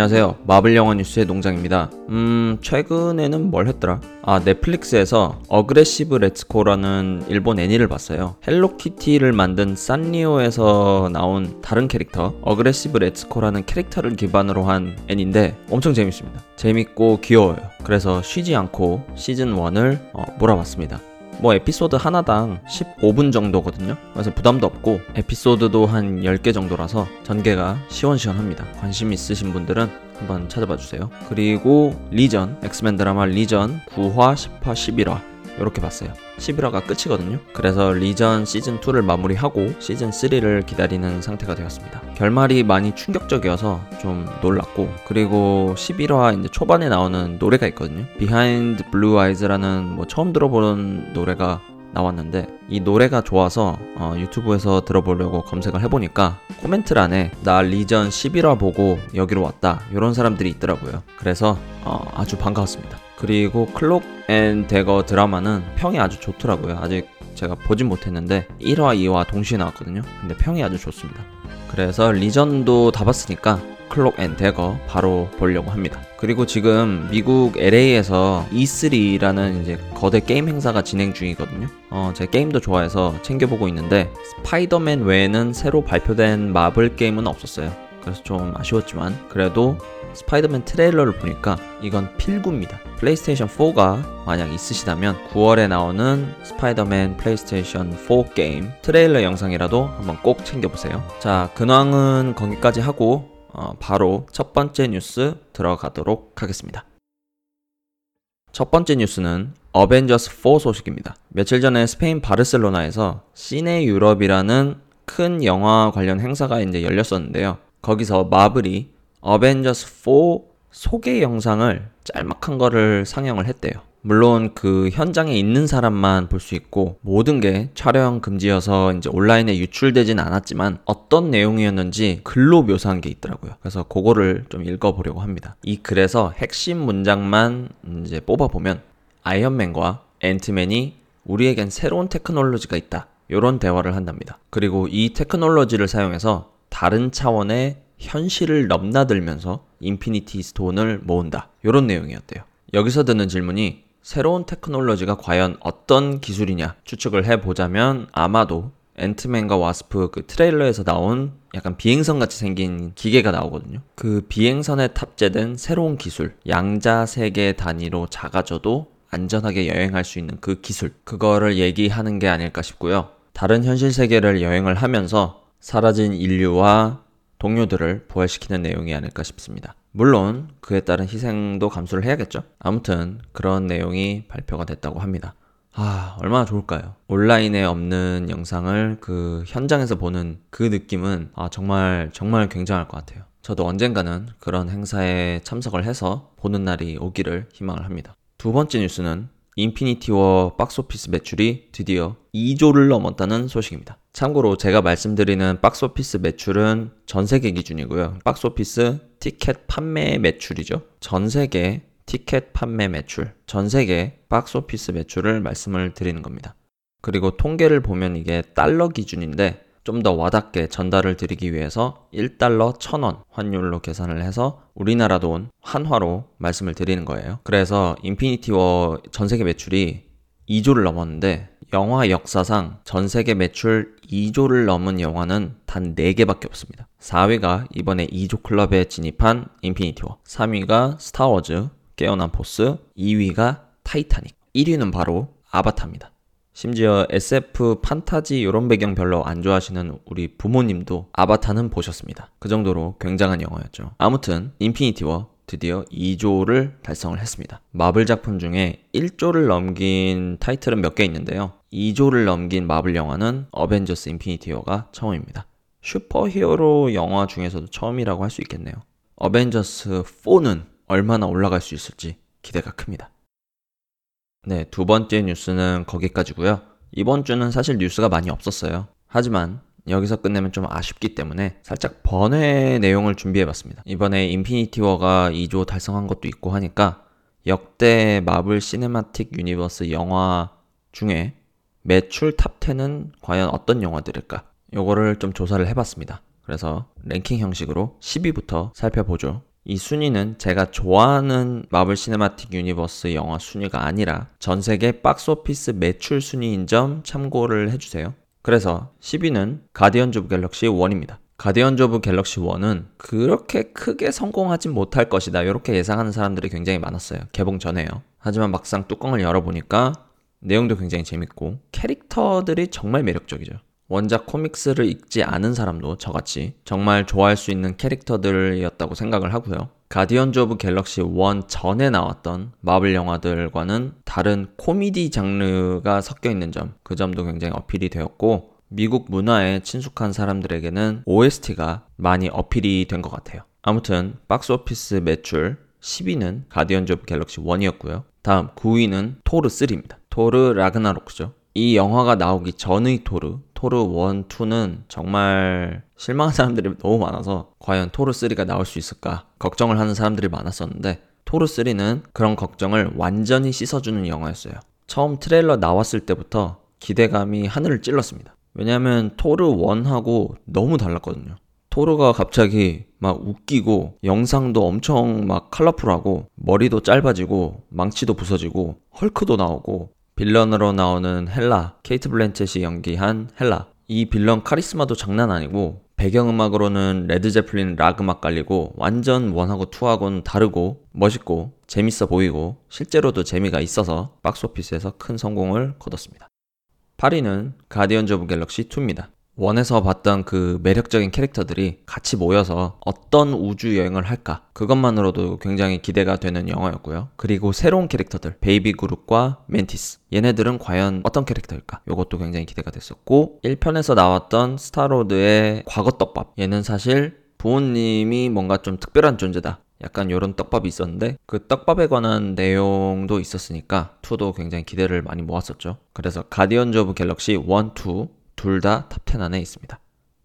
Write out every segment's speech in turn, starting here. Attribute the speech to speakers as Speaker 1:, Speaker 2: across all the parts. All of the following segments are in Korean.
Speaker 1: 안녕하세요. 마블 영화 뉴스의 농장입니다. 음, 최근에는 뭘 했더라? 아, 넷플릭스에서 어그레시브 레츠코라는 일본 애니를 봤어요. 헬로키티를 만든 산리오에서 나온 다른 캐릭터, 어그레시브 레츠코라는 캐릭터를 기반으로 한 애니인데 엄청 재밌습니다. 재밌고 귀여워요. 그래서 쉬지 않고 시즌 1을 어, 몰아봤습니다. 뭐 에피소드 하나당 15분 정도거든요. 그래서 부담도 없고 에피소드도 한 10개 정도라서 전개가 시원시원합니다. 관심 있으신 분들은 한번 찾아봐 주세요. 그리고 리전, 엑스맨 드라마 리전 9화, 10화, 11화 이렇게 봤어요. 11화가 끝이거든요. 그래서 리전 시즌 2를 마무리하고 시즌 3를 기다리는 상태가 되었습니다. 결말이 많이 충격적이어서 좀 놀랐고 그리고 11화 이제 초반에 나오는 노래가 있거든요. Behind Blue Eyes라는 뭐 처음 들어보는 노래가 나왔는데 이 노래가 좋아서 어, 유튜브에서 들어보려고 검색을 해보니까 코멘트란에 나 리전 11화 보고 여기로 왔다 이런 사람들이 있더라고요. 그래서 어, 아주 반가웠습니다. 그리고 클록 앤 데거 드라마는 평이 아주 좋더라고요. 아직 제가 보진 못했는데 1화, 2화 동시에 나왔거든요. 근데 평이 아주 좋습니다. 그래서 리전도 다 봤으니까 클록 앤 데거 바로 보려고 합니다. 그리고 지금 미국 LA에서 E3라는 이제 거대 게임 행사가 진행 중이거든요. 어, 제 게임도 좋아해서 챙겨보고 있는데 스파이더맨 외에는 새로 발표된 마블 게임은 없었어요. 그래서 좀 아쉬웠지만 그래도 스파이더맨 트레일러를 보니까 이건 필구입니다. 플레이스테이션 4가 만약 있으시다면 9월에 나오는 스파이더맨 플레이스테이션 4 게임 트레일러 영상이라도 한번 꼭 챙겨보세요. 자, 근황은 거기까지 하고 어, 바로 첫 번째 뉴스 들어가도록 하겠습니다. 첫 번째 뉴스는 어벤져스 4 소식입니다. 며칠 전에 스페인 바르셀로나에서 시네 유럽이라는 큰 영화 관련 행사가 이제 열렸었는데요. 거기서 마블이 어벤져스 4 소개 영상을 짤막한 거를 상영을 했대요. 물론 그 현장에 있는 사람만 볼 수 있고 모든 게 촬영 금지여서 이제 온라인에 유출되진 않았지만 어떤 내용이었는지 글로 묘사한 게 있더라고요. 그래서 그거를 좀 읽어보려고 합니다. 이 글에서 핵심 문장만 이제 뽑아보면 아이언맨과 앤트맨이 우리에겐 새로운 테크놀로지가 있다. 이런 대화를 한답니다. 그리고 이 테크놀로지를 사용해서 다른 차원의 현실을 넘나들면서 인피니티 스톤을 모은다. 이런 내용이었대요. 여기서 듣는 질문이 새로운 테크놀로지가 과연 어떤 기술이냐 추측을 해보자면 아마도 앤트맨과 와스프 그 트레일러에서 나온 약간 비행선 같이 생긴 기계가 나오거든요. 그 비행선에 탑재된 새로운 기술, 양자 세계 단위로 작아져도 안전하게 여행할 수 있는 그 기술, 그거를 얘기하는 게 아닐까 싶고요. 다른 현실 세계를 여행을 하면서 사라진 인류와 동료들을 부활시키는 내용이 아닐까 싶습니다. 물론 그에 따른 희생도 감수를 해야겠죠. 아무튼 그런 내용이 발표가 됐다고 합니다. 아, 얼마나 좋을까요? 온라인에 없는 영상을 그 현장에서 보는 그 느낌은 아, 정말, 정말 굉장할 것 같아요. 저도 언젠가는 그런 행사에 참석을 해서 보는 날이 오기를 희망을 합니다. 두 번째 뉴스는 인피니티 워 박스오피스 매출이 드디어 2조를 넘었다는 소식입니다. 참고로 제가 말씀드리는 박스오피스 매출은 전 세계 기준이고요. 박스오피스 티켓 판매 매출이죠. 전 세계 티켓 판매 매출, 전 세계 박스오피스 매출을 말씀을 드리는 겁니다. 그리고 통계를 보면 이게 달러 기준인데 좀더 와닿게 전달을 드리기 위해서 1달러 1000원 환율로 계산을 해서 우리나라 돈 한화로 말씀을 드리는 거예요. 그래서 인피니티 워 전 세계 매출이 2조를 넘었는데 영화 역사상 전 세계 매출 2조를 넘은 영화는 단 4개밖에 없습니다. 4위가 이번에 2조 클럽에 진입한 인피니티 워, 3위가 스타워즈, 깨어난 포스, 2위가 타이타닉, 1위는 바로 아바타입니다. 심지어 SF, 판타지 이런 배경 별로 안 좋아하시는 우리 부모님도 아바타는 보셨습니다. 그 정도로 굉장한 영화였죠. 아무튼 인피니티 워 드디어 2조를 달성을 했습니다. 마블 작품 중에 1조를 넘긴 타이틀은 몇 개 있는데요. 2조를 넘긴 마블 영화는 어벤져스 인피니티 워가 처음입니다. 슈퍼히어로 영화 중에서도 처음이라고 할 수 있겠네요. 어벤져스 4는 얼마나 올라갈 수 있을지 기대가 큽니다. 네, 두 번째 뉴스는 거기까지고요. 이번 주는 사실 뉴스가 많이 없었어요. 하지만 여기서 끝내면 좀 아쉽기 때문에 살짝 번외 내용을 준비해봤습니다. 이번에 인피니티 워가 2조 달성한 것도 있고 하니까 역대 마블 시네마틱 유니버스 영화 중에 매출 탑 10은 과연 어떤 영화들일까? 요거를 좀 조사를 해봤습니다. 그래서 랭킹 형식으로 10위부터 살펴보죠. 이 순위는 제가 좋아하는 마블 시네마틱 유니버스 영화 순위가 아니라 전 세계 박스오피스 매출 순위인 점 참고를 해주세요. 그래서 10위는 가디언즈 오브 갤럭시 1입니다. 가디언즈 오브 갤럭시 1은 그렇게 크게 성공하진 못할 것이다. 이렇게 예상하는 사람들이 굉장히 많았어요. 개봉 전에요. 하지만 막상 뚜껑을 열어보니까 내용도 굉장히 재밌고 캐릭터들이 정말 매력적이죠. 원작 코믹스를 읽지 않은 사람도 저같이 정말 좋아할 수 있는 캐릭터들이었다고 생각을 하고요. 가디언즈 오브 갤럭시 1 전에 나왔던 마블 영화들과는 다른 코미디 장르가 섞여 있는 점, 그 점도 굉장히 어필이 되었고, 미국 문화에 친숙한 사람들에게는 OST가 많이 어필이 된 것 같아요. 아무튼, 박스 오피스 매출 10위는 가디언즈 오브 갤럭시 1이었고요. 다음 9위는 토르 3입니다. 토르 라그나로크죠. 이 영화가 나오기 전의 토르, 토르 1, 2는 정말 실망한 사람들이 너무 많아서 과연 토르 3가 나올 수 있을까 걱정을 하는 사람들이 많았었는데 토르 3는 그런 걱정을 완전히 씻어주는 영화였어요. 처음 트레일러 나왔을 때부터 기대감이 하늘을 찔렀습니다. 왜냐하면 토르 1하고 너무 달랐거든요. 토르가 갑자기 막 웃기고 영상도 엄청 막 컬러풀하고 머리도 짧아지고 망치도 부서지고 헐크도 나오고 빌런으로 나오는 헬라, 케이트 블랜쳇이 연기한 헬라. 이 빌런 카리스마도 장난 아니고 배경음악으로는 레드제플린 락 음악 깔리고 완전 원하고 투하고는 다르고 멋있고 재밌어 보이고 실제로도 재미가 있어서 박스오피스에서 큰 성공을 거뒀습니다. 8위는 가디언즈 오브 갤럭시 2입니다. 원에서 봤던 그 매력적인 캐릭터들이 같이 모여서 어떤 우주 여행을 할까 그것만으로도 굉장히 기대가 되는 영화였고요. 그리고 새로운 캐릭터들 베이비 그룹과 멘티스 얘네들은 과연 어떤 캐릭터일까 이것도 굉장히 기대가 됐었고 1편에서 나왔던 스타로드의 과거 떡밥 얘는 사실 부모님이 뭔가 좀 특별한 존재다 약간 요런 떡밥이 있었는데 그 떡밥에 관한 내용도 있었으니까 2도 굉장히 기대를 많이 모았었죠. 그래서 가디언즈 오브 갤럭시 1, 2 둘다 탑10 안에 있습니다.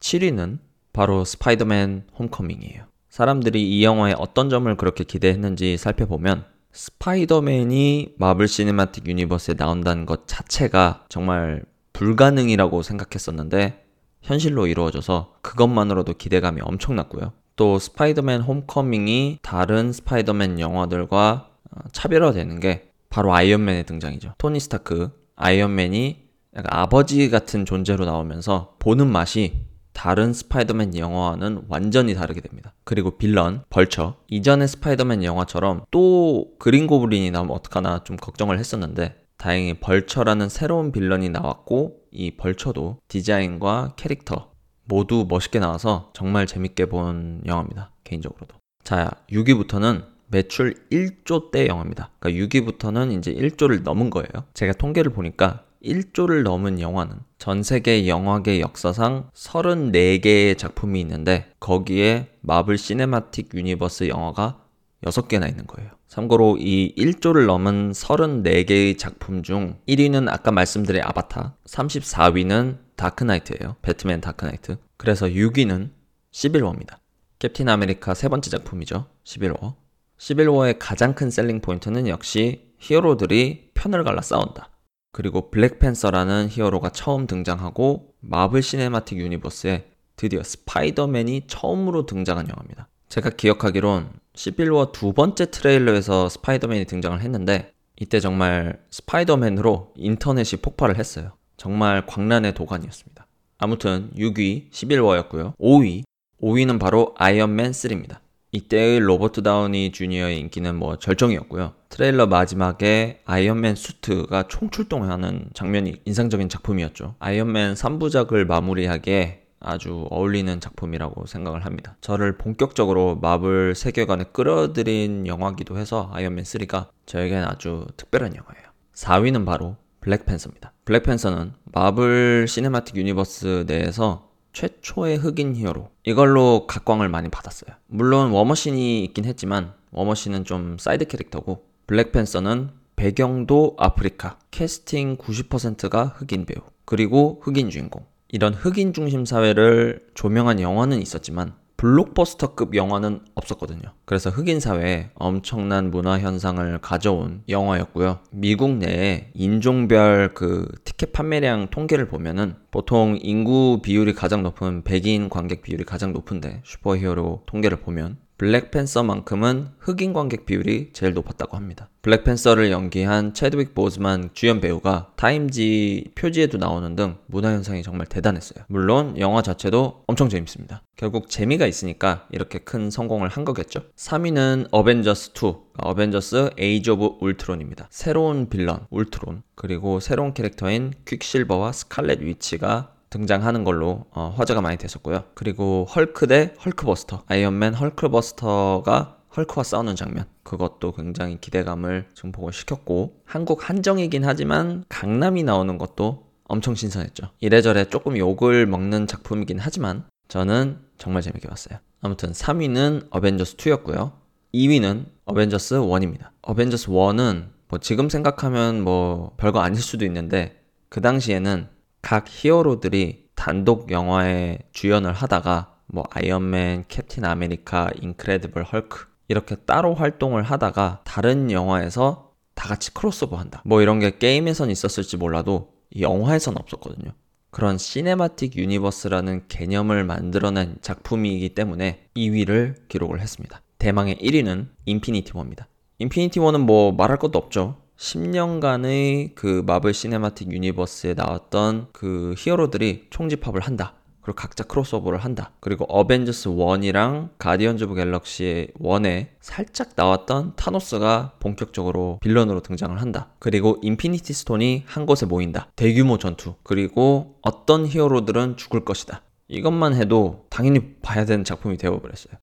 Speaker 1: 7위는 바로 스파이더맨 홈커밍이에요. 사람들이 이 영화의 어떤 점을 그렇게 기대했는지 살펴보면 스파이더맨이 마블 시네마틱 유니버스에 나온다는 것 자체가 정말 불가능이라고 생각했었는데 현실로 이루어져서 그것만으로도 기대감이 엄청났고요. 또 스파이더맨 홈커밍이 다른 스파이더맨 영화들과 어, 차별화되는 게 바로 아이언맨의 등장이죠. 토니 스타크, 아이언맨이 약간 아버지 같은 존재로 나오면서 보는 맛이 다른 스파이더맨 영화와는 완전히 다르게 됩니다. 그리고 빌런, 벌처, 이전의 스파이더맨 영화처럼 또 그린 고블린이 나오면 어떡하나 좀 걱정을 했었는데 다행히 벌처라는 새로운 빌런이 나왔고 이 벌처도 디자인과 캐릭터 모두 멋있게 나와서 정말 재밌게 본 영화입니다. 개인적으로도. 자, 6위부터는 매출 1조대 영화입니다. 그러니까 6위부터는 이제 1조를 넘은 거예요. 제가 통계를 보니까 1조를 넘은 영화는 전 세계 영화계 역사상 34개의 작품이 있는데 거기에 마블 시네마틱 유니버스 영화가 6개나 있는 거예요. 참고로 이 1조를 넘은 34개의 작품 중 1위는 아까 말씀드린 아바타, 34위는 다크나이트예요. 배트맨 다크나이트. 그래서 6위는 11월입니다. 캡틴 아메리카 세 번째 작품이죠. 11월. 11월의 가장 큰 셀링 포인트는 역시 히어로들이 편을 갈라 싸운다. 그리고 블랙팬서라는 히어로가 처음 등장하고 마블 시네마틱 유니버스에 드디어 스파이더맨이 처음으로 등장한 영화입니다. 제가 기억하기론 시빌워 두 번째 트레일러에서 스파이더맨이 등장을 했는데 이때 정말 스파이더맨으로 인터넷이 폭발을 했어요. 정말 광란의 도가니였습니다. 아무튼 6위 11워였고요. 5위 5위는 바로 아이언맨 3입니다. 이때의 로버트 다우니 주니어의 인기는 뭐 절정이었고요. 트레일러 마지막에 아이언맨 수트가 총출동하는 장면이 인상적인 작품이었죠. 아이언맨 3부작을 마무리하기에 아주 어울리는 작품이라고 생각을 합니다. 저를 본격적으로 마블 세계관에 끌어들인 영화기도 해서 아이언맨 3가 저에겐 아주 특별한 영화예요. 4위는 바로 블랙팬서입니다. 블랙팬서는 마블 시네마틱 유니버스 내에서 최초의 흑인 히어로 이걸로 각광을 많이 받았어요. 물론 워머신이 있긴 했지만 워머신은 좀 사이드 캐릭터고 블랙팬서는 배경도 아프리카, 캐스팅 90%가 흑인 배우, 그리고 흑인 주인공. 이런 흑인 중심 사회를 조명한 영화는 있었지만 블록버스터급 영화는 없었거든요. 그래서 흑인 사회에 엄청난 문화 현상을 가져온 영화였고요. 미국 내에 인종별 그 티켓 판매량 통계를 보면은 보통 인구 비율이 가장 높은 백인 관객 비율이 가장 높은데 슈퍼히어로 통계를 보면 블랙팬서만큼은 흑인 관객 비율이 제일 높았다고 합니다. 블랙팬서를 연기한 체드윅 보즈만 주연 배우가 타임지 표지에도 나오는 등 문화 현상이 정말 대단했어요. 물론 영화 자체도 엄청 재밌습니다. 결국 재미가 있으니까 이렇게 큰 성공을 한 거겠죠. 3위는 어벤져스 2, 어벤져스 에이즈 오브 울트론입니다. 새로운 빌런 울트론 그리고 새로운 캐릭터인 퀵실버와 스칼렛 위치가 등장하는 걸로 어, 화제가 많이 됐었고요. 그리고 헐크 대 헐크버스터, 아이언맨 헐크버스터가 헐크와 싸우는 장면 그것도 굉장히 기대감을 증폭을 시켰고 한국 한정이긴 하지만 강남이 나오는 것도 엄청 신선했죠. 이래저래 조금 욕을 먹는 작품이긴 하지만 저는 정말 재밌게 봤어요. 아무튼 3위는 어벤져스 2였고요. 2위는 어벤져스 1입니다. 어벤져스 1은 뭐 지금 생각하면 뭐 별거 아닐 수도 있는데 그 당시에는 각 히어로들이 단독 영화에 주연을 하다가 뭐 아이언맨, 캡틴 아메리카, 인크레디블 헐크 이렇게 따로 활동을 하다가 다른 영화에서 다 같이 크로스오버 한다. 뭐 이런 게 게임에선 있었을지 몰라도 이 영화에선 없었거든요. 그런 시네마틱 유니버스라는 개념을 만들어낸 작품이기 때문에 2위를 기록을 했습니다. 대망의 1위는 인피니티 워입니다. 인피니티 워는 뭐 말할 것도 없죠. 10년간의 그 마블 시네마틱 유니버스에 나왔던 그 히어로들이 총집합을 한다. 그리고 각자 크로스오버를 한다. 그리고 어벤져스 1이랑 가디언즈 오브 갤럭시 1에 살짝 나왔던 타노스가 본격적으로 빌런으로 등장을 한다. 그리고 인피니티 스톤이 한 곳에 모인다. 대규모 전투. 그리고 어떤 히어로들은 죽을 것이다. 이것만 해도 당연히 봐야 되는 작품이 되어버렸어요.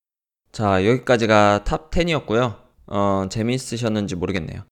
Speaker 1: 자, 여기까지가 탑 10이었고요. 어, 재미있으셨는지 모르겠네요.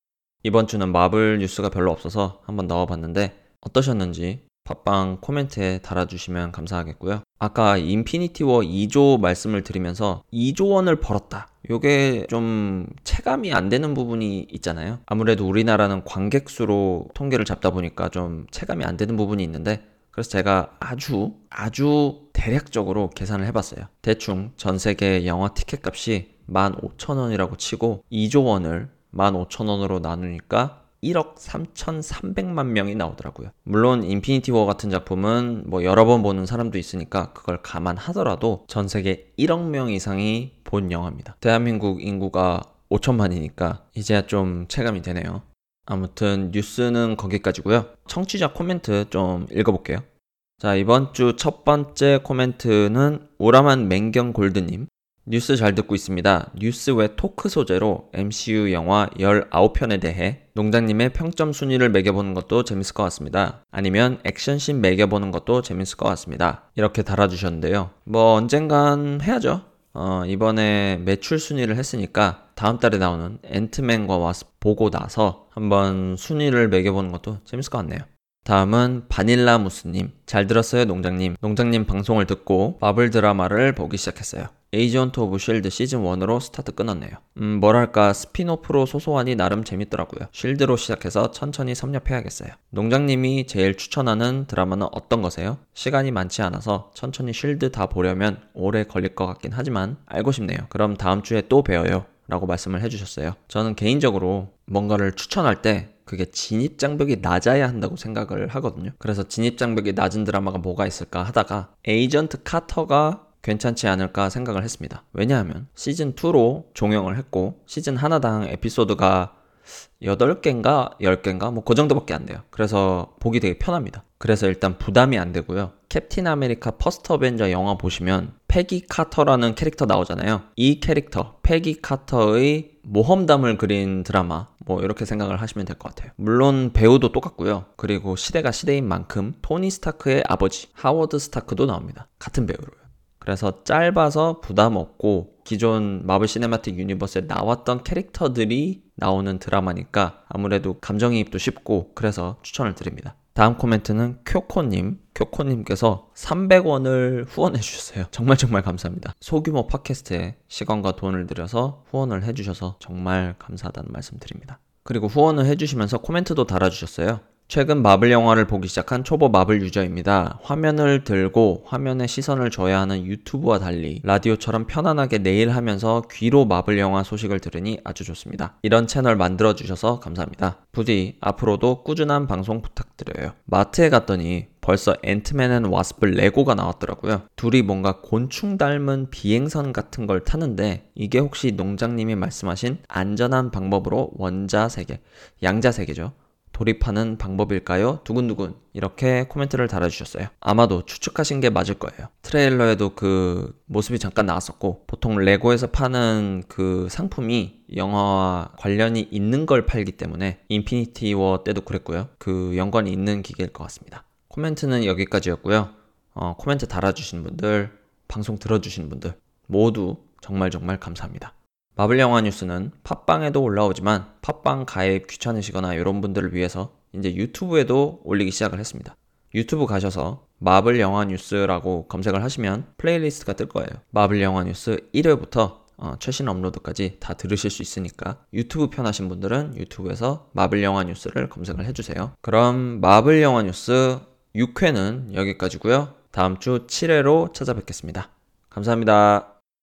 Speaker 1: 이번 주는 마블 뉴스가 별로 없어서 한번 넣어봤는데 어떠셨는지 팟빵 코멘트에 달아주시면 감사하겠고요. 아까 인피니티 워 2조 말씀을 드리면서 2조 원을 벌었다. 요게 좀 체감이 안 되는 부분이 있잖아요. 아무래도 우리나라는 관객 수로 통계를 잡다 보니까 좀 체감이 안 되는 부분이 있는데 그래서 제가 아주 아주 대략적으로 계산을 해봤어요. 대충 전 세계 영화 티켓 값이 15,000원이라고 치고 2조 원을 15,000원으로 나누니까 1억 3,300만 명이 나오더라고요. 물론 인피니티 워 같은 작품은 뭐 여러 번 보는 사람도 있으니까 그걸 감안하더라도 전 세계 1억 명 이상이 본 영화입니다. 대한민국 인구가 5천만이니까 이제야 좀 체감이 되네요. 아무튼 뉴스는 거기까지고요. 청취자 코멘트 좀 읽어볼게요. 자 이번 주 첫 번째 코멘트는 오라만 맹경 골드님 뉴스 잘 듣고 있습니다. 뉴스 외 토크 소재로 MCU 영화 19편에 대해 농장님의 평점 순위를 매겨보는 것도 재밌을 것 같습니다. 아니면 액션씬 매겨보는 것도 재밌을 것 같습니다. 이렇게 달아주셨는데요. 뭐 언젠간 해야죠. 어, 이번에 매출 순위를 했으니까 다음 달에 나오는 앤트맨과 와스 보고 나서 한번 순위를 매겨보는 것도 재밌을 것 같네요. 다음은 바닐라 무스님. 잘 들었어요, 농장님. 농장님 방송을 듣고 마블 드라마를 보기 시작했어요. 에이전트 오브 쉴드 시즌 1으로 스타트 끊었네요. 음, 뭐랄까 스피노프로 소소하니 나름 재밌더라고요. 쉴드로 시작해서 천천히 섭렵해야겠어요. 농장님이 제일 추천하는 드라마는 어떤 거세요? 시간이 많지 않아서 천천히 쉴드 다 보려면 오래 걸릴 것 같긴 하지만 알고 싶네요. 그럼 다음 주에 또 봬요. 라고 말씀을 해주셨어요. 저는 개인적으로 뭔가를 추천할 때 그게 진입 장벽이 낮아야 한다고 생각을 하거든요. 그래서 진입 장벽이 낮은 드라마가 뭐가 있을까 하다가 에이전트 카터가 괜찮지 않을까 생각을 했습니다. 왜냐하면 시즌 2로 종영을 했고 시즌 하나당 에피소드가 8개인가 10개인가 뭐 그 정도밖에 안 돼요. 그래서 보기 되게 편합니다. 그래서 일단 부담이 안 되고요. 캡틴 아메리카 퍼스터벤저 영화 보시면 패기 카터라는 캐릭터 나오잖아요. 이 캐릭터 패기 카터의 모험담을 그린 드라마 뭐 이렇게 생각을 하시면 될 것 같아요. 물론 배우도 똑같고요. 그리고 시대가 시대인 만큼 토니 스타크의 아버지 하워드 스타크도 나옵니다. 같은 배우로요. 그래서 짧아서 부담 없고 기존 마블 시네마틱 유니버스에 나왔던 캐릭터들이 나오는 드라마니까 아무래도 감정이입도 쉽고 그래서 추천을 드립니다. 다음 코멘트는 쿄코님 교코님께서 300원을 후원해 주셨어요. 정말 정말 감사합니다. 소규모 팟캐스트에 시간과 돈을 들여서 후원을 해주셔서 정말 감사하다는 말씀드립니다. 그리고 후원을 해주시면서 코멘트도 달아주셨어요. 최근 마블 영화를 보기 시작한 초보 마블 유저입니다. 화면을 들고 화면에 시선을 줘야 하는 유튜브와 달리 라디오처럼 편안하게 내일 하면서 귀로 마블 영화 소식을 들으니 아주 좋습니다. 이런 채널 만들어주셔서 감사합니다. 부디 앞으로도 꾸준한 방송 부탁드려요. 마트에 갔더니 벌써 앤트맨 앤 와스프 레고가 나왔더라고요. 둘이 뭔가 곤충 닮은 비행선 같은 걸 타는데 이게 혹시 농장님이 말씀하신 안전한 방법으로 원자 세계, 양자 세계죠. 돌입하는 방법일까요? 두근두근 이렇게 코멘트를 달아주셨어요. 아마도 추측하신 게 맞을 거예요. 트레일러에도 그 모습이 잠깐 나왔었고 보통 레고에서 파는 그 상품이 영화와 관련이 있는 걸 팔기 때문에 인피니티 워 때도 그랬고요. 그 연관이 있는 기계일 것 같습니다. 코멘트는 여기까지였고요. 어, 코멘트 달아주신 분들, 방송 들어주신 분들 모두 정말 정말 감사합니다. 마블 영화 뉴스는 팟빵에도 올라오지만 팟빵 가입 귀찮으시거나 이런 분들을 위해서 이제 유튜브에도 올리기 시작을 했습니다. 유튜브 가셔서 마블 영화 뉴스라고 검색을 하시면 플레이리스트가 뜰 거예요. 마블 영화 뉴스 1회부터 어, 최신 업로드까지 다 들으실 수 있으니까 유튜브 편하신 분들은 유튜브에서 마블 영화 뉴스를 검색을 해주세요. 그럼 마블 영화 뉴스 6회는 여기까지고요. 다음 주 7회로 찾아뵙겠습니다. 감사합니다.